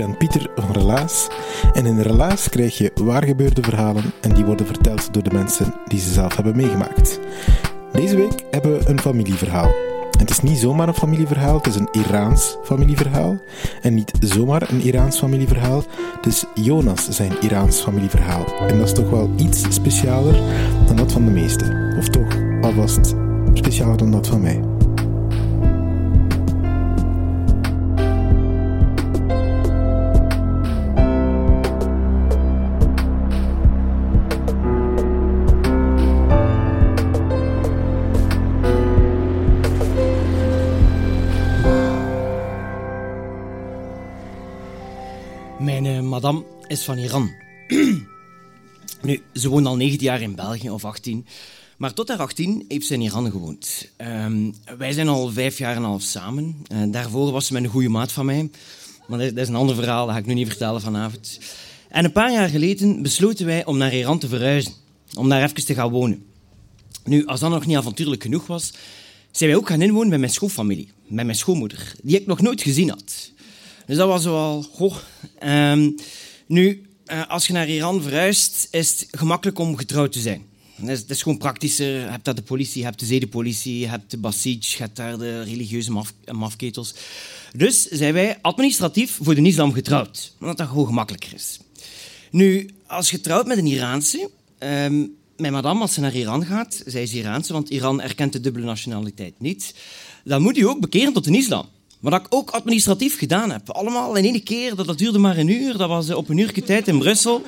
Ben Pieter van Relaas. En in Relaas krijg je waargebeurde verhalen en die worden verteld door de mensen die ze zelf hebben meegemaakt. Deze week hebben we een familieverhaal. Het is niet zomaar een familieverhaal, het is een Iraans familieverhaal. En niet zomaar een Iraans familieverhaal, het is Jonas zijn Iraans familieverhaal. En dat is toch wel iets specialer dan dat van de meesten. Of toch alvast specialer dan dat van mij. Is van Iran. nu, ze woont al 19 jaar in België, of 18. Maar tot haar 18 heeft ze in Iran gewoond. Ehm, wij zijn al vijf jaar en half samen. Eh, daarvoor was ze met een goede maat van mij. Maar dat, is een ander verhaal, dat ga ik nu niet vertellen vanavond. En een paar jaar geleden besloten wij om naar Iran te verhuizen. Om daar even te gaan wonen. Nu, als dat nog niet avontuurlijk genoeg was, zijn wij ook gaan inwonen met mijn schoonfamilie. Met mijn schoonmoeder, die ik nog nooit gezien had. Dus dat was wel... Goh. Ehm, nu, eh, als je naar Iran verhuist, is het gemakkelijk om getrouwd te zijn. Dat is, gewoon praktischer. Je hebt de politie, je hebt de zedenpolitie, je hebt de Basij, je daar de religieuze maf mafketels. Dus zijn wij administratief voor de islam getrouwd. Omdat dat gewoon gemakkelijker is. Nu, als je trouwt met een Iraanse... ehm, mijn madame, als ze naar Iran gaat, zij is Iraanse, want Iran erkent de dubbele nationaliteit niet, dan moet u ook bekeren tot de islam. Wat ik ook administratief gedaan heb. Allemaal in één keer, dat, dat duurde maar een uur. Dat was op een uur tijd in Brussel,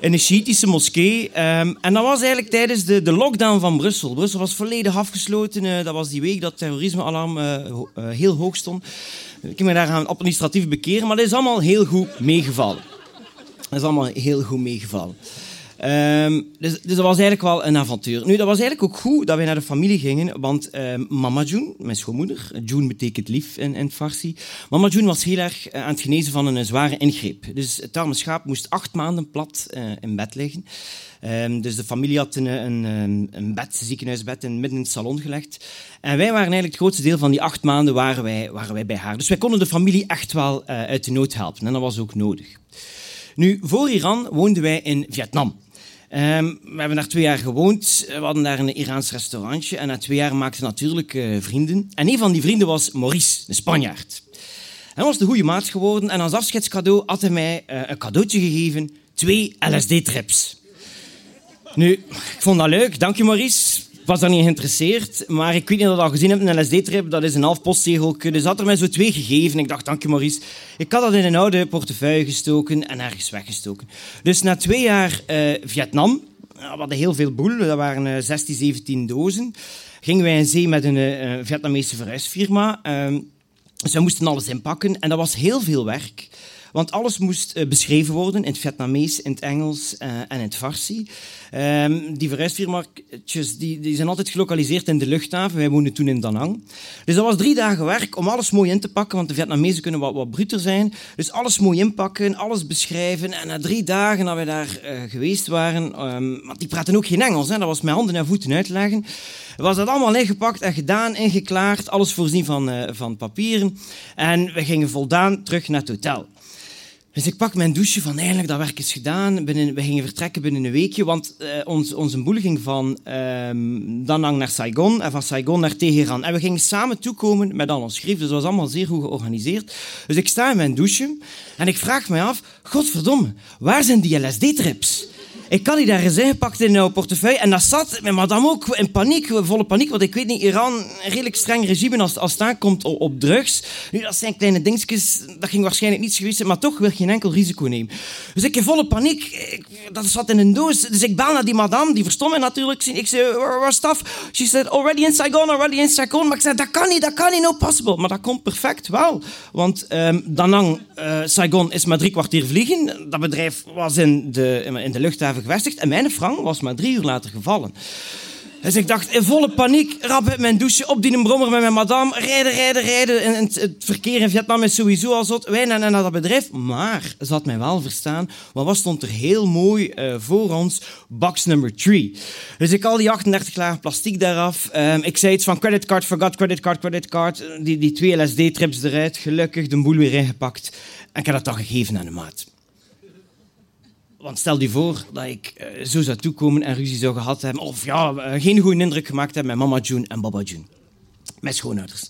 in een Shiïtische moskee. Ehm, en dat was eigenlijk tijdens de, de lockdown van Brussel. Brussel was volledig afgesloten. eh, dat was die week dat terrorismealarm eh, heel hoog stond. Ik me daar gaan administratief bekeren, maar dat is allemaal heel goed meegevallen. Dat is allemaal heel goed meegevallen. Ehm, dus, dus dat was eigenlijk wel een avontuur. Nu, dat was eigenlijk ook goed dat wij naar de familie gingen, want ehm, mama June, mijn schoonmoeder, June betekent lief in, in Farsi, mama June was heel erg eh, aan het genezen van een zware ingreep. Dus het arme schaap moest acht maanden plat eh, in bed liggen. Ehm, dus de familie had een, een, een- bed, ziekenhuisbed, in, midden in het salon gelegd. En wij waren eigenlijk het grootste deel van die acht maanden waren wij, waren wij bij haar. Dus wij konden de familie echt wel eh, uit de nood helpen. En dat was ook nodig. Nu, voor Iran woonden wij in Vietnam. Ehm, we hebben daar twee jaar gewoond. We hadden daar een Iraans restaurantje. En na twee jaar maakten natuurlijk eh, vrienden. En een van die vrienden was Maurice, een Spanjaard. Hij was de goede maat geworden. En als afscheidscadeau had hij mij eh, een cadeautje gegeven. Twee LSD-trips. Nu, ik vond dat leuk. Dank je, Maurice. Was daar niet geïnteresseerd. Maar ik weet niet of je dat al gezien hebt. Een LSD-trip, dat is een half postzegeltje. Dus had er mij zo twee gegeven. Ik dacht, dank je, Maurice. Ik had dat in een oude portefeuille gestoken en ergens weggestoken. Dus na twee jaar eh, Vietnam, ja, we hadden heel veel boel. Dat waren eh, 16, 17 dozen. Gingen wij in zee met een eh, Vietnamese verhuisfirma. Ehm, dus we moesten alles inpakken. En dat was heel veel werk. Want alles moest eh, beschreven worden in het Vietnamees, in het Engels eh, en in het Farsi. Ehm, die verhuisfirma's die, die zijn altijd gelokaliseerd in de luchthaven. Wij woonden toen in Da Nang. Dus dat was drie dagen werk om alles mooi in te pakken, want de Vietnamezen kunnen wat, wat bruter zijn. Dus alles mooi inpakken, alles beschrijven. En na drie dagen dat we daar eh, geweest waren, ehm, want die praten ook geen Engels, hè, dat was met handen en voeten uitleggen, was dat allemaal ingepakt en gedaan, ingeklaard, alles voorzien van, van papieren. En we gingen voldaan terug naar het hotel. Dus ik pak mijn douche van eindelijk, dat werk is gedaan. Binnen, we gingen vertrekken binnen een weekje, want eh, ons, onze boel ging van ehm Da Nang naar Saigon en van Saigon naar Teheran. En we gingen samen toekomen met al ons grief, dus dat was allemaal zeer goed georganiseerd. Dus ik sta in mijn douche en ik vraag me af, godverdomme, waar zijn die LSD-trips? Ik kan die daar eens ingepakt in jouw portefeuille. En dat zat met madame ook in paniek, volle paniek. Want ik weet niet, Iran, een redelijk streng regime als, als het aankomt op, drugs. Nu, dat zijn kleine dingetjes, dat ging waarschijnlijk niets geweest maar toch wil geen enkel risico nemen. Dus ik in volle paniek, dat zat in een doos. Dus ik bel naar die madame, die verstond mij natuurlijk. Ik zei, waar stuff? She said, already in Saigon, already in Saigon. Maar ik zei, dat kan niet, dat kan niet, no possible. Maar dat komt perfect wel. Want um, Danang, uh, Saigon is maar drie kwartier vliegen. Dat bedrijf was in de, in de luchthaven gevestigd. En mijn frank was maar drie uur later gevallen. Dus ik dacht in volle paniek, rap uit mijn douche, op die brommer met mijn madame, rijden, rijden, rijden. En het verkeer in Vietnam is sowieso al zot. Wij naar, naar dat bedrijf. Maar ze had mij wel verstaan, want wat stond er heel mooi uh, voor ons? Box number three. Dus ik al die 38 lagen plastic daaraf. Um, ik zei iets van creditcard, forgot creditcard, creditcard. Die, die twee LSD-trips eruit, gelukkig de boel weer ingepakt. En ik heb dat dan gegeven aan de maat. Want stel je voor dat ik uh, zo zou toekomen en ruzie zou gehad hebben, of ja, uh, geen goede indruk gemaakt hebben met mama June en baba June. Mijn schoonouders.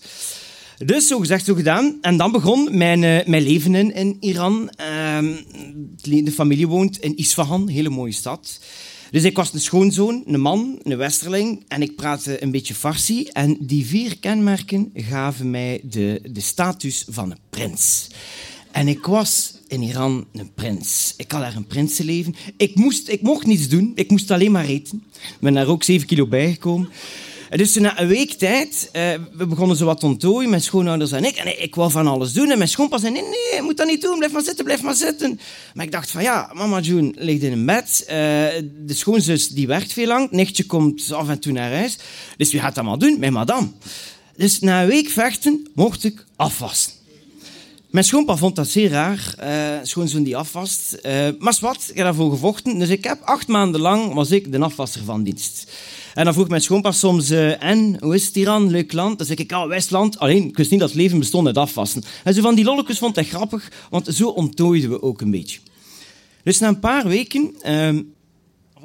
Dus zo gezegd, zo gedaan. En dan begon mijn, uh, mijn leven in, in Iran. Ehm, de familie woont in Isfahan, een hele mooie stad. Dus ik was een schoonzoon, een man, een westerling en ik praatte een beetje Farsi. En die vier kenmerken gaven mij de, de status van een prins. En ik was in Iran een prins. Ik had daar een prinsenleven. Ik, moest, ik mocht niets doen. Ik moest alleen maar eten. Ik ben daar ook zeven kilo bijgekomen. Dus na een week tijd, uh, we begonnen zo wat te ontdooien, mijn schoonouders en ik. En ik wou van alles doen. En mijn schoonpa zei, nee, nee, je moet dat niet doen. Blijf maar zitten, blijf maar zitten. Maar ik dacht van, ja, mama June ligt in een bed. Uh, de schoonzus die werkt veel lang. Nichtje komt af en toe naar huis. Dus wie gaat dat maar doen? Mijn madame. Dus na een week vechten mocht ik afwassen. Mijn schoonpa vond dat zeer raar, uh, schoonzoon die afwast. Uh, maar wat, ik heb daarvoor gevochten. Dus ik heb acht maanden lang was ik de afwasser van dienst. En dan vroeg mijn schoonpa soms, uh, en, hoe is het hier aan, leuk land? Dan zeg ik, ja, Westland. Alleen, ik wist niet dat het leven bestond uit afwassen. En zo van die lolletjes vond hij grappig, want zo onttooiden we ook een beetje. Dus na een paar weken ehm,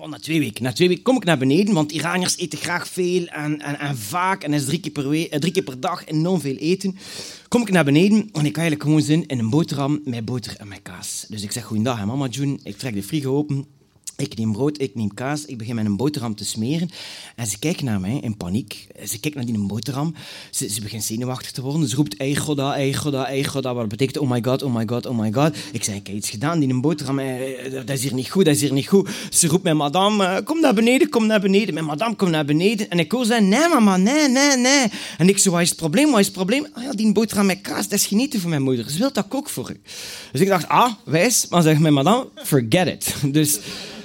Na twee weken. Na twee weken kom ik naar beneden, want Iraniërs eten graag veel en, en, en vaak. En is drie keer, per week, drie keer per dag enorm veel eten. Kom ik naar beneden en ik ga eigenlijk gewoon zin in een boterham met boter en met kaas. Dus ik zeg, goeiedag, mama June. Ik trek de frigo open. Ik neem brood, ik neem kaas, ik begin met een boterham te smeren. En ze kijkt naar mij in paniek. Ze kijkt naar die boterham. Ze, ze begint zenuwachtig te worden. Ze roept, ei goda, ei goda, ei goda. Wat betekent, oh my god, oh my god, oh my god. Ik zeg, ik heb iets gedaan, die boterham, eh, dat is hier niet goed, dat is hier niet goed. Ze roept mijn madame, eh, kom naar beneden, kom naar beneden. Mijn madame, kom naar beneden. En ik hoor zeggen, nee mama, nee, nee, nee. En ik zo, wat is het probleem, wat is het probleem? Ah ja, die boterham met kaas, dat is genieten voor mijn moeder. Ze wil dat ook voor u. Dus ik dacht, ah, wijs. Maar zeg mijn madame, forget it. Dus...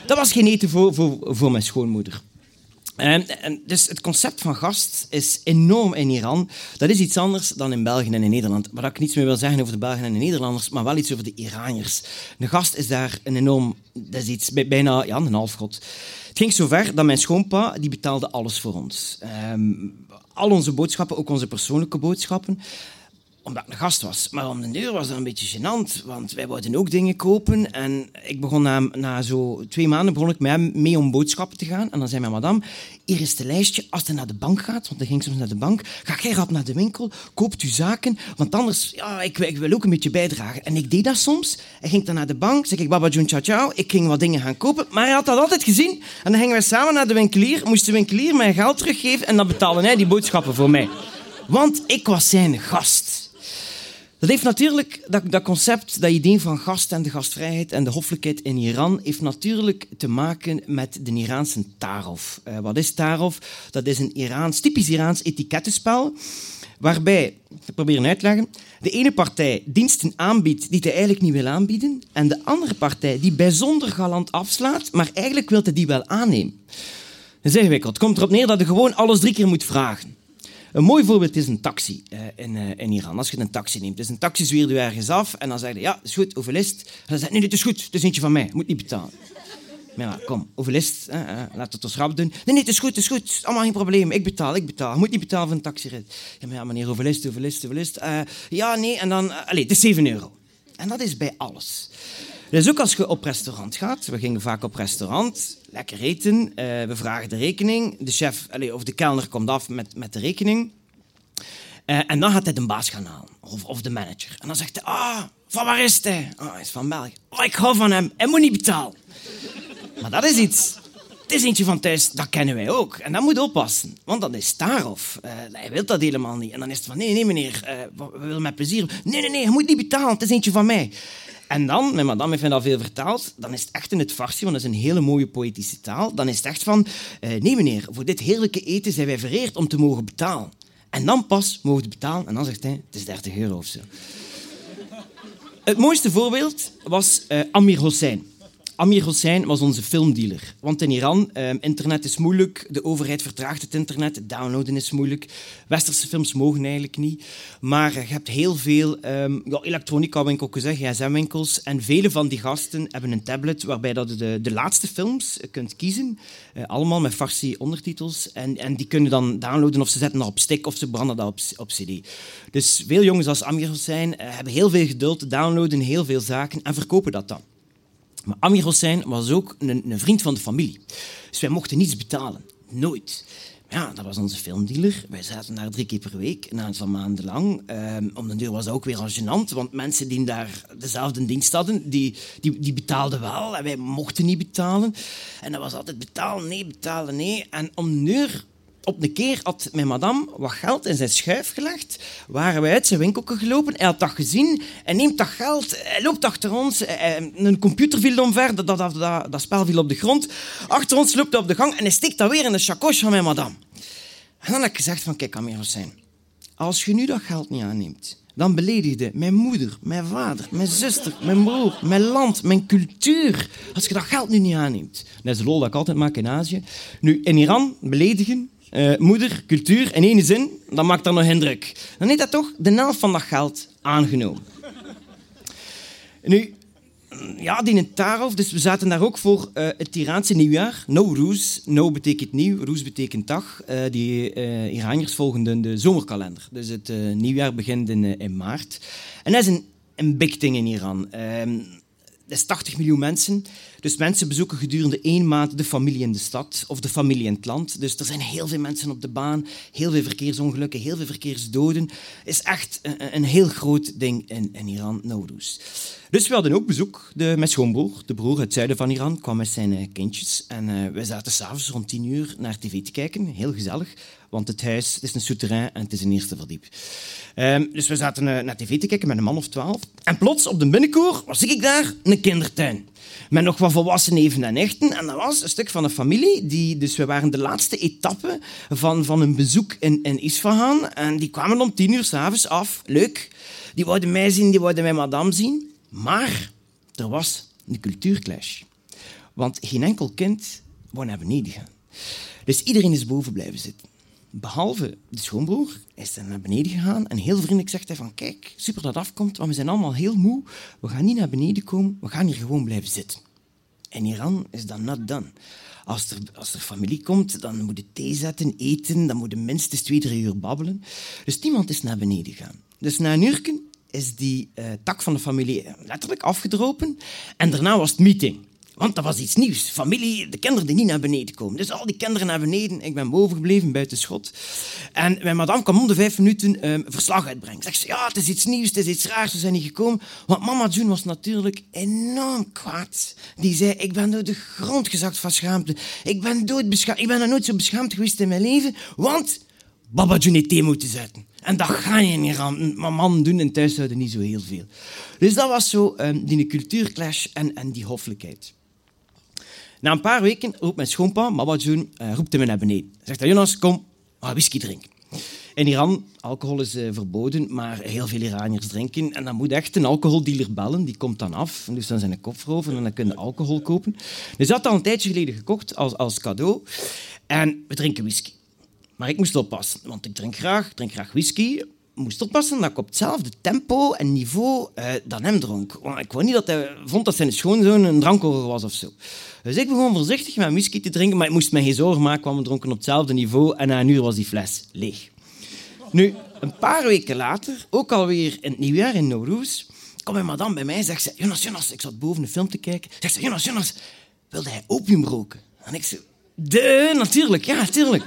Dat was geen eten voor, voor, voor mijn schoonmoeder. En, en, dus het concept van gast is enorm in Iran. Dat is iets anders dan in België en in Nederland. Waar ik niets meer wil zeggen over de Belgen en de Nederlanders, maar wel iets over de Iraniërs. De gast is daar een enorm, dat is iets bijna ja, een halfgod. Het ging zover dat mijn schoonpa die betaalde alles voor ons. Um, al onze boodschappen, ook onze persoonlijke boodschappen omdat ik een gast was. Maar om de deur was dat een beetje gênant, want wij wilden ook dingen kopen. En ik begon na, na zo twee maanden begon ik met hem mee om boodschappen te gaan. En dan zei mijn madame, hier is het lijstje, als je naar de bank gaat, want dan ging soms naar de bank, ga jij rap naar de winkel, koopt u zaken, want anders, ja, ik, wil ook een beetje bijdragen. En ik deed dat soms. Hij ging dan naar de bank, zeg ik, baba Jun ciao ciao, ik ging wat dingen gaan kopen. Maar hij had dat altijd gezien. En dan gingen we samen naar de winkelier, moest de winkelier mijn geld teruggeven en dan betaalde hij die boodschappen voor mij. Want ik was zijn gast. Dat heeft natuurlijk, dat, concept, dat idee van gast en de gastvrijheid en de hoffelijkheid in Iran, heeft natuurlijk te maken met de Iraanse tarov. Uh, wat is tarov? Dat is een Iraans, typisch Iraans etikettenspel, waarbij, ik probeer het uit te leggen, de ene partij diensten aanbiedt die hij eigenlijk niet wil aanbieden, en de andere partij die bijzonder galant afslaat, maar eigenlijk wil hij die wel aannemen. Dat is ingewikkeld. Het komt erop neer dat je gewoon alles drie keer moet vragen. Een mooi voorbeeld is een taxi in, uh, in, Iran. Als je een taxi neemt, dus een taxi zwiert je ergens af en dan zeg je, ja, is goed, hoeveel is het? En dan zeg je, nee, het is goed, het is eentje van mij, moet niet betalen. Maar ja, kom, hoeveel laat het ons rap doen. Nee, nee, het is goed, het is goed, allemaal geen probleem, ik betaal, ik betaal. Je moet niet betalen voor een taxirit. Ja, maar ja, meneer, hoeveel is het, hoeveel het? ja, nee, en dan, allez, het is 7 euro. En dat is bij alles. Dus ook als je op restaurant gaat, we gingen vaak op restaurant, lekker eten, uh, we vragen de rekening, de chef of de kelner komt af met, met de rekening. Uh, en dan gaat hij de baas gaan halen, of, of de manager. En dan zegt hij, ah, van waar is hij? Ah, hij is van België. Oh, ik hou van hem, hij moet niet betalen. Maar dat is iets. Het is eentje van thuis, dat kennen wij ook. En dat moet oppassen, want dat is Starhof. Uh, hij wil dat helemaal niet. En dan is het van, nee, nee meneer, we willen met plezier. Nee, nee, nee, je moet niet betalen, het is eentje van mij. En dan, mijn madame mij dat veel vertaald, dan is het echt in het varsje, want dat is een hele mooie poëtische taal. Dan is het echt van, uh, nee meneer, voor dit heerlijke eten zijn wij vereerd om te mogen betalen. En dan pas mogen we betalen en dan zegt hij, het is 30 euro of zo. Het mooiste voorbeeld was uh, Amir Hossein. Amir Hossein was onze filmdealer. Want in Iran, eh, internet is moeilijk, de overheid vertraagt het internet, downloaden is moeilijk. Westerse films mogen eigenlijk niet. Maar je hebt heel veel um, ja, elektronica-winkels, gsm-winkels. En vele van die gasten hebben een tablet waarbij dat je de, de laatste films kunt kiezen. Uh, allemaal met Farsi ondertitels. En, en die kunnen dan downloaden of ze zetten dat op stick of ze branden dat op, op cd. Dus veel jongens als Amir Hossein uh, hebben heel veel geduld, downloaden heel veel zaken en verkopen dat dan. Maar Amir Hossein was ook een, een, vriend van de familie. Dus wij mochten niets betalen. Nooit. Ja, dat was onze filmdealer. Wij zaten daar drie keer per week, een aantal maanden lang. Um, om de deur was dat ook weer gênant, want mensen die daar dezelfde dienst hadden, die, die, die betaalden wel en wij mochten niet betalen. En dat was altijd betalen, nee, betalen, nee. En om de op een keer had mijn madame wat geld in zijn schuif gelegd. Waren wij uit zijn winkel gelopen. Hij had dat gezien. Hij neemt dat geld. Hij loopt achter ons. een computer viel omver. Dat, dat, dat, spel viel op de grond. Achter ons loopt hij op de gang. En hij stikt dat weer in de chacoche van mijn madame. En dan heb ik gezegd van... Kijk, Amir. Als je nu dat geld niet aanneemt... Dan beledigde mijn moeder, mijn vader, mijn zuster, mijn broer, mijn land, mijn cultuur. Als je dat geld nu niet aanneemt. Dat is de lol dat ik altijd maak in Azië. Nu, in Iran, beledigen, uh, moeder, cultuur in één zin, dan maakt dat nog indruk. Dan heeft dat toch de helft van dat geld aangenomen. Nu, ja, die in dus we zaten daar ook voor uh, het Iraanse nieuwjaar. No Roes. No betekent nieuw, Roes betekent dag. Uh, die uh, Iraniërs volgen de, de, zomerkalender. Dus het nieuwjaar begint in, in, maart. En dat is een, een big thing in Iran. Ehm, dat is 80 miljoen mensen. Dus mensen bezoeken gedurende één maand de familie in de stad of de familie in het land. Dus er zijn heel veel mensen op de baan, heel veel verkeersongelukken, heel veel verkeersdoden. is echt een, een heel groot ding in, in Iran, Nowruz. Dus we hadden ook bezoek. De, mijn schoonbroer, de broer uit het zuiden van Iran, kwam met zijn uh, kindjes. En uh, wij zaten s'avonds rond tien uur naar tv te kijken. Heel gezellig, want het huis is een souterrain en het is een eerste verdiep. Um, dus we zaten uh, naar tv te kijken met een man of twaalf. En plots, op de binnenkoor, was ik daar, een kindertuin. Met nog wat volwassen neven en nichten. En dat was een stuk van een familie. Die, dus we waren de laatste etappe van, van een bezoek in, in Isfahan. En die kwamen om tien uur s'avonds af. Leuk. Die wilden mij zien, die wilden mijn madame zien. Maar er was een cultuurclash. Want geen enkel kind wou naar beneden gaan. Dus iedereen is boven blijven zitten. Behalve de schoonbroer is hij naar beneden gegaan en heel vriendelijk zegt hij van kijk, super dat afkomt, want we zijn allemaal heel moe. We gaan niet naar beneden komen, we gaan hier gewoon blijven zitten. In Iran is dat not done. Als er, als er familie komt, dan moet je thee zetten, eten, dan moet je minstens twee, drie uur babbelen. Dus niemand is naar beneden gegaan. Dus na een uur is die uh, tak van de familie letterlijk afgedropen en daarna was het meeting. Want dat was iets nieuws. Familie, de kinderen die niet naar beneden komen. Dus al die kinderen naar beneden. Ik ben boven gebleven, buiten schot. En mijn madame kwam om de vijf minuten um, verslag uitbrengen. Zegt ze, ja, het is iets nieuws, het is iets raars, we zijn niet gekomen. Want mama June was natuurlijk enorm kwaad. Die zei, ik ben door de grond gezakt van schaamte. Ik ben, ik ben nooit zo beschaamd geweest in mijn leven. Want Baba June heeft thee moeten zetten. En dat ga je niet aan. Maar mannen doen in thuishouden niet zo heel veel. Dus dat was zo um, die cultuurclash en, en die hoffelijkheid. Na een paar weken roept mijn schoonpa, Baba June, uh, roept hem naar beneden. Zegt hij, Jonas, kom, gaan whisky drinken. In Iran, alcohol is uh, verboden, maar heel veel Iraniërs drinken. En dan moet echt een alcoholdealer bellen, die komt dan af. Dus dan zijn een kop en dan kunnen alcohol kopen. Dus dat had al een tijdje geleden gekocht als, als cadeau. En we drinken whisky. Maar ik moest oppassen, want ik drink graag, drink graag whisky moest oppassen dat ik op hetzelfde tempo en niveau uh, dan hem dronk. Want ik wou niet dat hij vond dat zijn schoonzoon een drankover was of zo. Dus ik begon voorzichtig met whisky te drinken, maar ik moest me geen zorgen maken, want we dronken op hetzelfde niveau en na een uur was die fles leeg. Nu, een paar weken later, ook alweer in het nieuwjaar in Nowruz, komt mijn madame bij mij zegt ze, Jonas, Jonas, ik zat boven een film te kijken. Zegt ze, Jonas, Jonas, wilde hij opium roken? En ik zei, de, natuurlijk, ja, natuurlijk.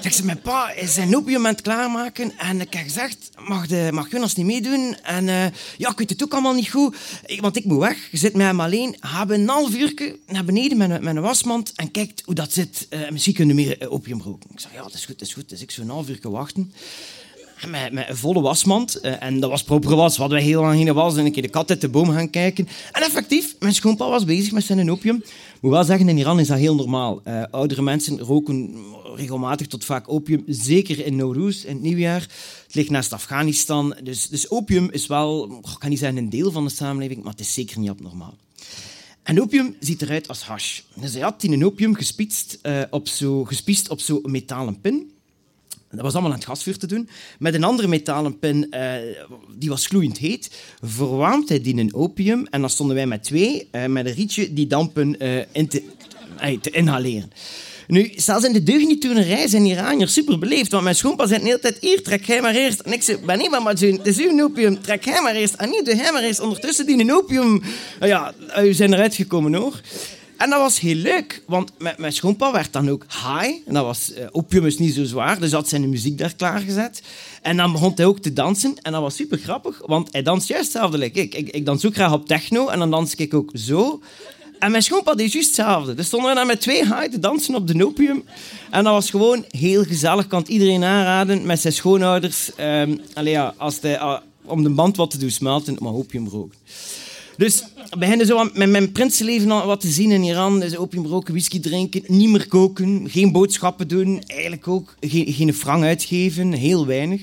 Zeg ze, mijn pa is zijn opium aan het klaarmaken. En ik heb gezegd, mag, de, mag Jonas niet meedoen? En uh, ja, ik weet het ook allemaal niet goed. Ik, want ik moet weg. Je zit met hem alleen. Hebben een half uur naar beneden met, een wasmand. En kijkt hoe dat zit. Uh, misschien kunnen we meer opium roken. Ik zeg, ja, dat is goed, dat is goed. Dus ik zo een half uur wachten. Met, met, een volle wasmand. Uh, en dat was proper was. We heel lang geen was. En een keer de kat uit de boom gaan kijken. En effectief, mijn schoonpa was bezig met zijn opium. Moet wel zeggen, in Iran is dat heel normaal. Uh, oudere mensen roken regelmatig tot vaak opium. Zeker in Nowruz, in het nieuwjaar. Het ligt naast Afghanistan. Dus, dus opium is wel, ik kan niet zeggen een deel van de samenleving, maar het is zeker niet abnormaal. En opium ziet eruit als hash. Dus hij had in een opium gespitst, uh, op zo, gespiest op zo'n metalen pin. Dat was allemaal aan het gasvuur te doen. Met een andere metalen pin, uh, die was gloeiend heet, verwarmt hij die in opium. En dan stonden wij met twee, uh, met een rietje, die dampen uh, in te, inhaleren. Nu, zelfs in de deugnietoenerij zijn Iraniërs super beleefd. Want mijn schoonpa zei de hele tijd, hier, trek jij maar eerst. En ik zei, ben maar het is uw opium, trek jij maar eerst. En niet, doe hij maar eerst. Ondertussen die opium, ja, we zijn eruit gekomen hoor. En dat was heel leuk, want met mijn schoonpa werd dan ook high. En dat was, uh, opium is niet zo zwaar, dus had zijn muziek daar klaargezet. En dan begon hij ook te dansen. En dat was super grappig, want hij danst juist hetzelfde ik. ik. Ik dans ook graag op techno en dan dans ik ook zo. En mijn schoonpa deed juist hetzelfde. Dus stonden we dan met twee high te dansen op de opium. En dat was gewoon heel gezellig. Kan het iedereen aanraden met zijn schoonouders. Um, ja, als de, uh, om de band wat te doen smelten, maar opium roken. Dus we beginnen zo met mijn prinsenleven wat te zien in Iran. Dus whisky drinken, niet meer koken, geen boodschappen doen. Eigenlijk ook geen, geen uitgeven, heel weinig.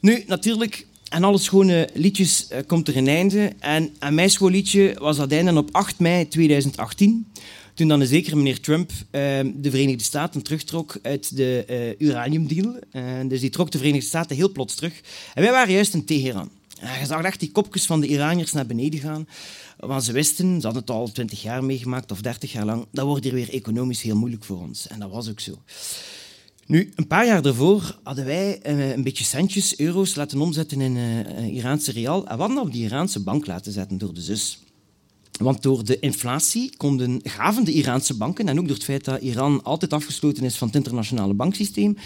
Nu, natuurlijk, aan alle schone liedjes uh, komt er een einde. En aan mijn schoolliedje was dat einde op 8 mei 2018. Toen dan een zekere meneer Trump uh, de Verenigde Staten terugtrok uit de uh, uraniumdeal. dus die trok de Verenigde Staten heel plots terug. En wij waren juist in Teheran. Je zag echt die kopjes van de Iraniërs naar beneden gaan. Want ze wisten, ze hadden het al 20 jaar meegemaakt of 30 jaar lang, dat wordt hier weer economisch heel moeilijk voor ons. En dat was ook zo. Nu, een paar jaar daarvoor hadden wij uh, een beetje centjes, euro's, laten omzetten in uh, Iraanse rial. En we hadden op die Iraanse bank laten zetten door de zus. Want door de inflatie konden, gaven de Iraanse banken, en ook door het feit dat Iran altijd afgesloten is van het internationale banksysteem,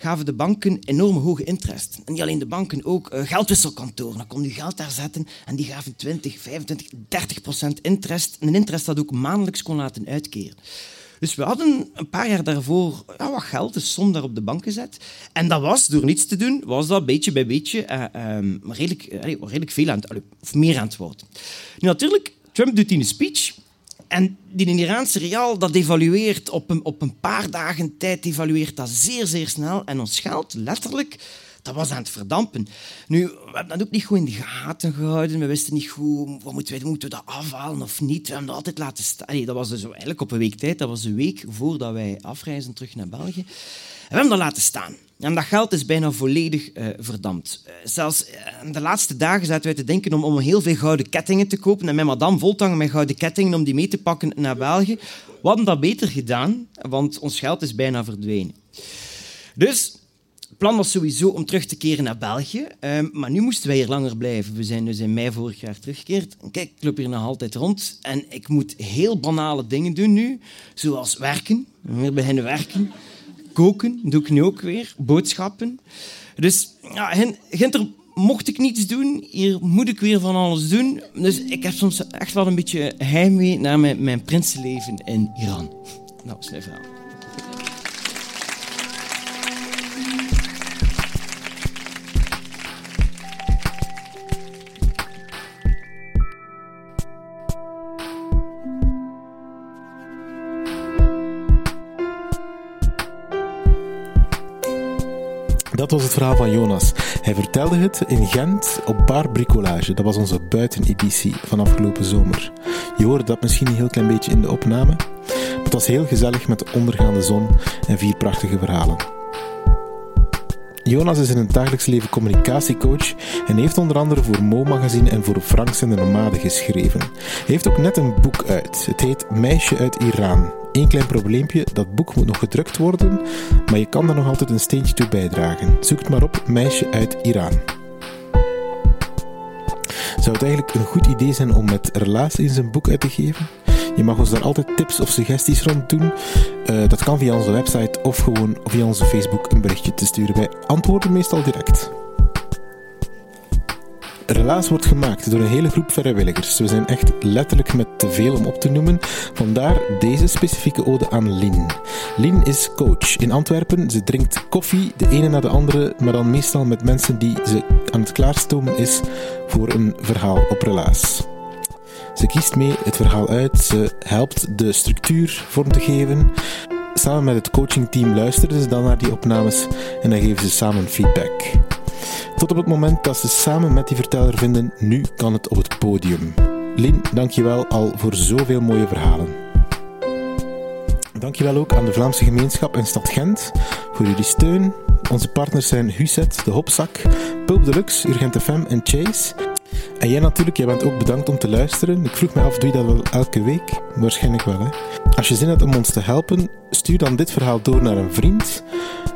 gaven de banken enorm hoge interest. En niet alleen de banken, ook uh, geldwisselkantoren. Dan kon je geld daar zetten en die gaven 20, 25, 30 procent interest. Een interest dat ook maandelijks kon laten uitkeren. Dus we hadden een paar jaar daarvoor ja, wat geld, een som daar op de bank gezet. En dat was, door niets te doen, was dat beetje bij beetje uh, um, redelijk, uh, redelijk veel aan het, of meer aan het worden. Nu natuurlijk, Trump doet in een speech en die Iraanse rial, dat evalueert op een, op een paar dagen tijd, evalueert dat zeer, zeer snel. En ons geld, letterlijk, dat was aan het verdampen. Nu, we hebben dat ook niet goed in de gaten gehouden. We wisten niet goed, wat moeten, we, moeten we dat afhalen of niet. We hebben dat altijd laten staan. dat was dus eigenlijk op een week tijd. Dat was een week voordat wij afreizen terug naar België. We hebben dat laten staan. En dat geld is bijna volledig uh, verdampt. Uh, zelfs in de laatste dagen zaten wij te denken om, om heel veel gouden kettingen te kopen. En mijn madame voltangen met gouden kettingen om die mee te pakken naar België. We hadden dat beter gedaan, want ons geld is bijna verdwenen. Dus het plan was sowieso om terug te keren naar België. Uh, maar nu moesten wij hier langer blijven. We zijn dus in mei vorig jaar teruggekeerd. Kijk, ik loop hier nog altijd rond. En ik moet heel banale dingen doen nu. Zoals werken. We beginnen werken koken doe ik nu ook weer, boodschappen. Dus ja, Ginter mocht ik niets doen, hier moet ik weer van alles doen. Dus ik heb soms echt wel een beetje heimwee naar mijn, prinsenleven in Iran. Nou, mijn verhaal. Dat was het verhaal van Jonas. Hij vertelde het in Gent op Bar Bricolage. Dat was onze buiteneditie van afgelopen zomer. Je hoorde dat misschien een heel klein beetje in de opname. Het was heel gezellig met de ondergaande zon en vier prachtige verhalen. Jonas is in het dagelijks leven communicatiecoach en heeft onder andere voor Mo Magazine en voor Franks en de Nomade geschreven. Hij heeft ook net een boek uit. Het heet Meisje uit Iran. Eén klein probleempje, dat boek moet nog gedrukt worden, maar je kan er nog altijd een steentje toe bijdragen. Zoek het maar op, Meisje uit Iran. Zou het eigenlijk een goed idee zijn om met relaties een boek uit te geven? Je mag ons daar altijd tips of suggesties rond doen. Uh, dat kan via onze website of gewoon via onze Facebook een berichtje te sturen. Wij antwoorden meestal direct. Relaas wordt gemaakt door een hele groep vrijwilligers. We zijn echt letterlijk met te veel om op te noemen. Vandaar deze specifieke ode aan Lien. Lien is coach in Antwerpen. Ze drinkt koffie, de ene na de andere, maar dan meestal met mensen die ze aan het klaarstomen is voor een verhaal op Relaas. Ze kiest mee het verhaal uit, ze helpt de structuur vorm te geven. Samen met het coachingteam luisteren ze dan naar die opnames en dan geven ze samen feedback. Tot op het moment dat ze samen met die verteller vinden, nu kan het op het podium. Lin, dankjewel al voor zoveel mooie verhalen. Dankjewel ook aan de Vlaamse gemeenschap en stad Gent voor jullie steun. Onze partners zijn Huset, De Hopzak, Pulp Deluxe, Urgent FM en Chase. En jij natuurlijk, jij bent ook bedankt om te luisteren. Ik vroeg me af, doe je dat wel elke week? Waarschijnlijk wel, hè? Als je zin hebt om ons te helpen, stuur dan dit verhaal door naar een vriend.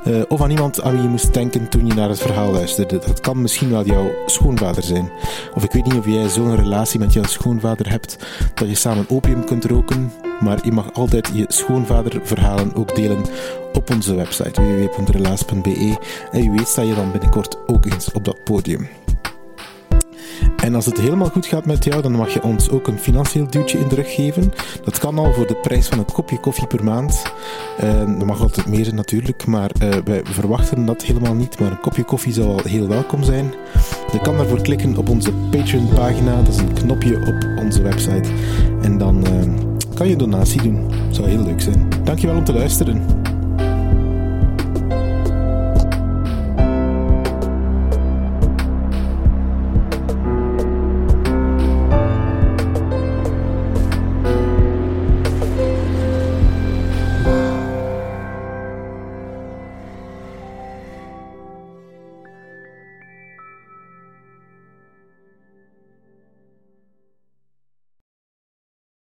Uh, of aan iemand aan wie je moest denken toen je naar het verhaal luisterde. Dat kan misschien wel jouw schoonvader zijn. Of ik weet niet of jij zo'n relatie met jouw schoonvader hebt dat je samen opium kunt roken. Maar je mag altijd je schoonvaderverhalen ook delen op onze website www.relaas.be. En wie weet sta je dan binnenkort ook eens op dat podium. En als het helemaal goed gaat met jou, dan mag je ons ook een financieel duwtje in de rug geven. Dat kan al voor de prijs van een kopje koffie per maand. Uh, dat mag altijd meer zijn natuurlijk, maar uh, wij verwachten dat helemaal niet. Maar een kopje koffie zou al heel welkom zijn. Je kan daarvoor klikken op onze Patreon-pagina. Dat is een knopje op onze website. En dan uh, kan je donatie doen. Zou heel leuk zijn. Dankjewel om te luisteren.